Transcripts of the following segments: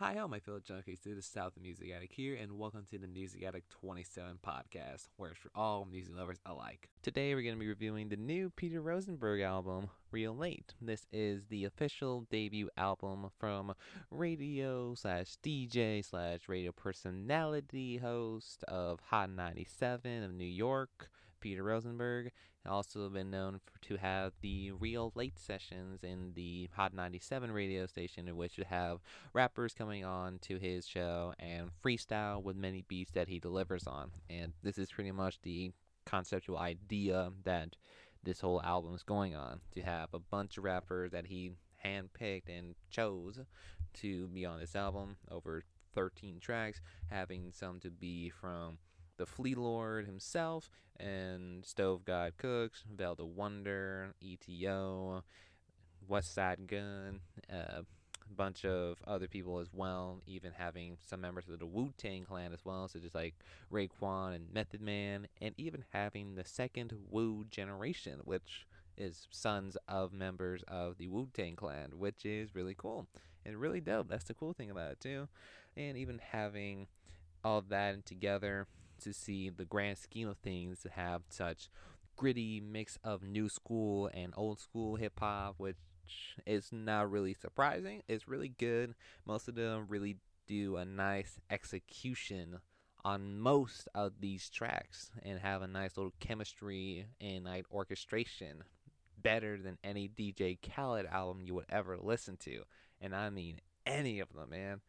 Hi, all my fellow junkies. This is South of Music Addict here, and welcome to the Music Addict 27 podcast, where it's for all music lovers alike. Today, we're going to be reviewing the new Peter Rosenberg album, Real Late. This is the official debut album from radio slash DJ slash radio personality host of Hot 97 of New York, Peter Rosenberg. Also been known for, to have the real late sessions in the Hot 97 radio station, in which would have rappers coming on to his show and freestyle with many beats that he delivers on. And this is pretty much the conceptual idea that this whole album is going on to have a bunch of rappers that he handpicked and chose to be on this album over 13 tracks, having some to be from the Flee Lord himself, and Stove God Cooks, Vel the Wonder, ETO, Westside Gunn, uh, a bunch of other people as well, even having some members of the Wu Tang Clan as well, such as like Raekwon and Method Man, and even having the second Wu generation, which is sons of members of the Wu Tang Clan, which is really cool and really dope. That's the cool thing about it too, and even having all that together to see the grand scheme of things to have such gritty mix of new school and old school hip hop, which is not really surprising. It's really good. Most of them really do a nice execution on most of these tracks and have a nice little chemistry and like orchestration better than any DJ Khaled album you would ever listen to. And I mean any of them, man.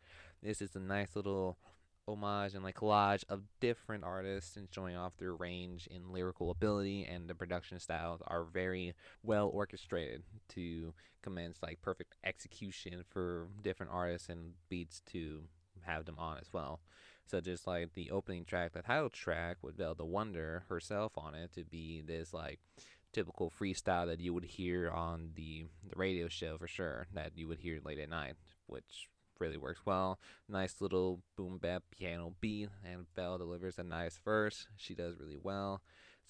This is a nice little homage and like collage of different artists and showing off their range in lyrical ability and the production styles are very well orchestrated to commence like perfect execution for different artists and beats to have them on as well. So just like the opening track, the title track with the Wonder herself on it to be this like typical freestyle that you would hear on the the radio show for sure that you would hear late at night, which really works well. Nice little boom bap piano beat, and Vel delivers a nice verse. She does really well.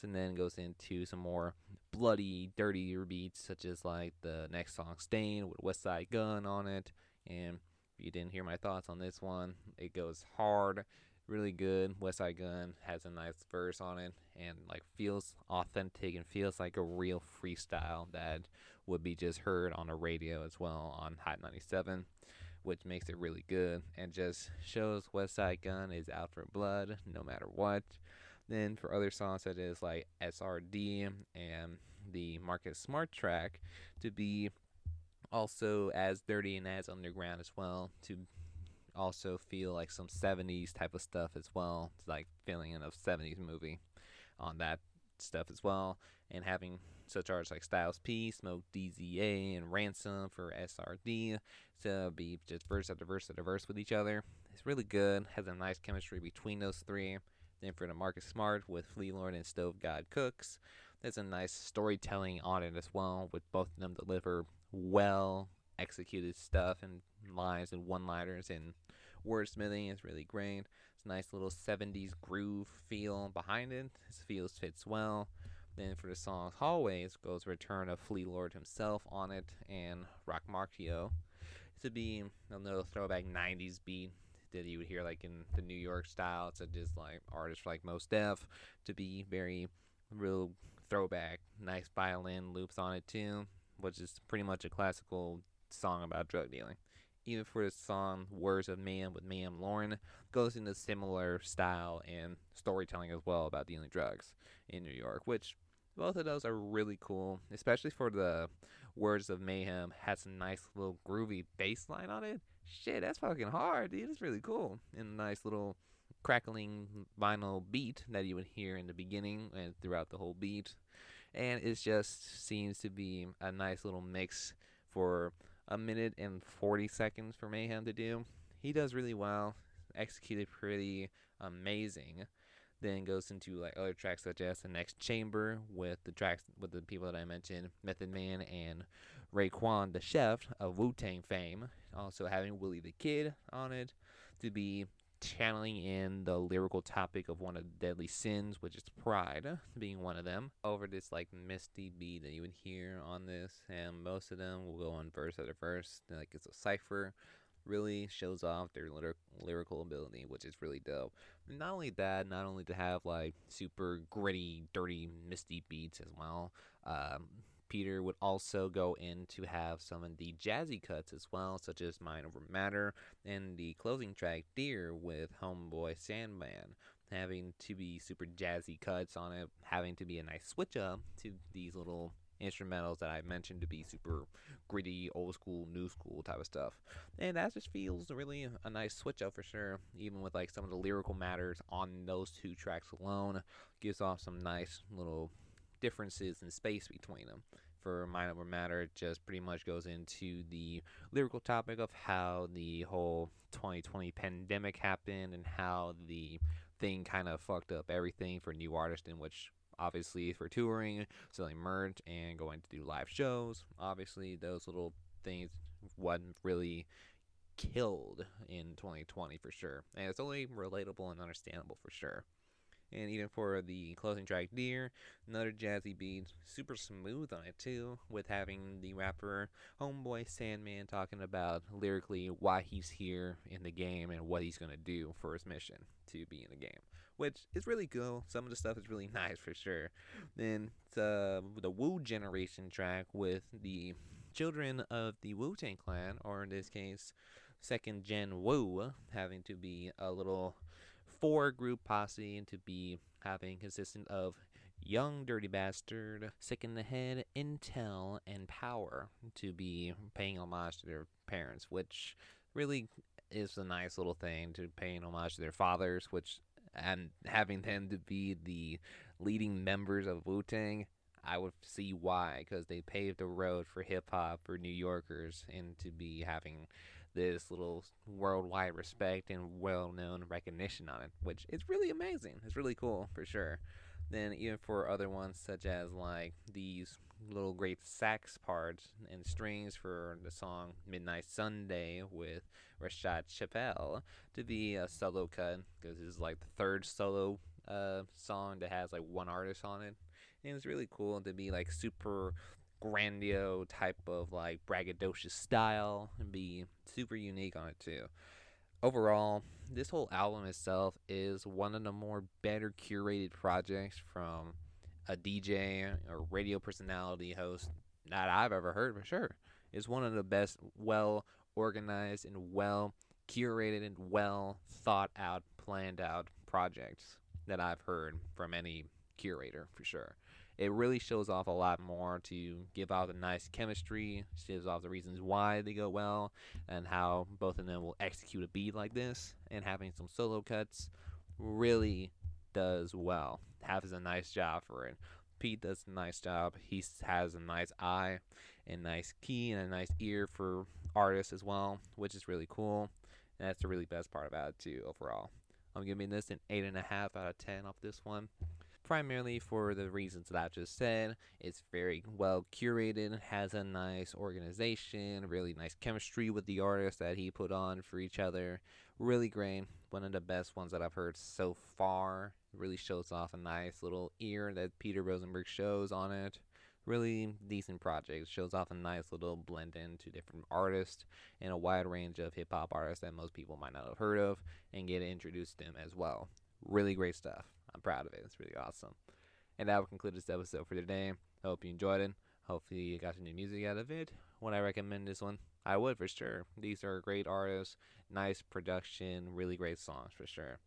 So then goes into some more bloody, dirtier beats, such as like the next song "Stain" with Westside Gunn on it. And if you didn't hear my thoughts on this one, it goes hard, really good. Westside Gunn has a nice verse on it, and like feels authentic and feels like a real freestyle that would be just heard on the radio as well on Hot 97 which makes it really good and just shows Westside Gunn is out for blood no matter what. Then for other songs such as like SRD and the Marcus Smart track to be also as dirty and as underground as well to also feel like some 70s type of stuff as well it's like feeling in a 70s movie on that stuff as well and having such artists like Styles P, Smoke DZA, and Ransom for SRD to be just verse after verse after verse with each other. It's really good, has a nice chemistry between those three. Then for the Marcus Smart with Flee Lord and Stove God Cooks, there's a nice storytelling on it as well, with both of them deliver well executed stuff and lines and one liners and wordsmithing is really great. It's a nice little 70s groove feel behind it. This feels fits well. Then for the song Hallways goes Return of Flee Lord himself on it and Rock Marciano. To be another throwback 90s beat that you would hear like in the New York style. It's a just like artists like Mos Def to be very real throwback. Nice violin loops on it too, which is pretty much a classical song about drug dealing. Even for the song Words of Mayhem with Mayhem Lauren goes into similar style and storytelling as well about dealing drugs in New York, which both of those are really cool, especially for the Words of Mayhem has a nice little groovy bass line on it. Shit, that's fucking hard, dude. It's really cool. And a nice little crackling vinyl beat that you would hear in the beginning and throughout the whole beat. And it just seems to be a nice little mix for a minute and 40 seconds for Mayhem to do. He does really well, executed pretty amazing then goes into like other tracks such as the next chamber with the tracks with the people that I mentioned, Method Man and Raekwon the Chef of Wu Tang fame. Also having Willie the Kid on it to be channeling in the lyrical topic of one of the deadly sins, which is pride, being one of them, over this like misty beat that you would hear on this, and most of them will go on verse after verse, like it's a cipher. really shows off their lyric- lyrical ability, which is really dope. Not only that, not only to have like super gritty, dirty, misty beats as well. Um, Peter would also go in to have some of the jazzy cuts as well, such as Mind Over Matter and the closing track Dear with Homeboy Sandman, having to be super jazzy cuts on it, having to be a nice switch up to these little instrumentals that I mentioned to be super gritty, old school, new school type of stuff. And that just feels really a nice switch up for sure, even with like some of the lyrical matters on those two tracks alone. Gives off some nice little differences in space between them. For Mind Over Matter, it just pretty much goes into the lyrical topic of how the whole 2020 pandemic happened and how the thing kind of fucked up everything for new artists, in which obviously for touring, selling merch, and going to do live shows. Obviously, those little things wasn't really killed in 2020 for sure. And it's only relatable and understandable for sure. And even for the closing track, Dear, another jazzy beat, super smooth on it too, with having the rapper Homeboy Sandman talking about lyrically why he's here in the game and what he's going to do for his mission to be in the game which is really cool. Some of the stuff is really nice for sure. Then the Wu Generation track with the children of the Wu Tang Clan, or in this case, second gen Wu, having to be a little four group posse and to be having consistent of Young Dirty Bastard, Sick in the Head, Intel, and Power to be paying homage to their parents, which really is a nice little thing to paying homage to their fathers, which and having them to be the leading members of Wu Tang, I would see why because they paved the road for hip hop for New Yorkers and to be having this little worldwide respect and well known recognition on it, which is really amazing. It's really cool for sure. Then even for other ones such as like these little great sax parts and strings for the song Midnight Sunday with Rashad Chappelle to be a solo cut because it's like the third solo uh, song that has like one artist on it. And it's really cool to be like super grandio type of like braggadocious style and be super unique on it too. Overall, this whole album itself is one of the more better curated projects from a DJ or radio personality host that I've ever heard for sure. It's one of the best, well organized and well curated and well thought out, planned out projects that I've heard from any curator for sure. It really shows off a lot more to give out a nice chemistry, shows off the reasons why they go well, and how both of them will execute a beat like this. And having some solo cuts really does well. Half has a nice job for it. Pete does a nice job. He has a nice eye and nice key and a nice ear for artists as well, which is really cool. And that's the really best part about it too overall. I'm giving this an eight and a half out of ten off this one. Primarily for the reasons that I just said. It's very well curated, has a nice organization, really nice chemistry with the artists that he put on for each other. Really great. One of the best ones that I've heard so far. Really shows off a nice little ear that Peter Rosenberg shows on it really decent project. Shows off a nice little blend into different artists and a wide range of hip hop artists that most people might not have heard of and get introduced to them as well. Really great stuff. I'm proud of it. It's really awesome. And that will conclude this episode for today. I hope you enjoyed it. Hopefully you got some new music out of it. Would I recommend this one? I would for sure. These are great artists, nice production, really great songs for sure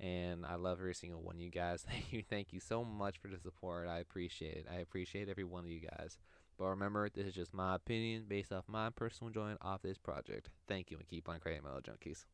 and I love every single one of you guys. Thank you, thank you so much for the support. I appreciate it. I appreciate every one of you guys. But remember, this is just my opinion based off my personal enjoyment off this project. Thank you, and keep on creating Mellow Junkies.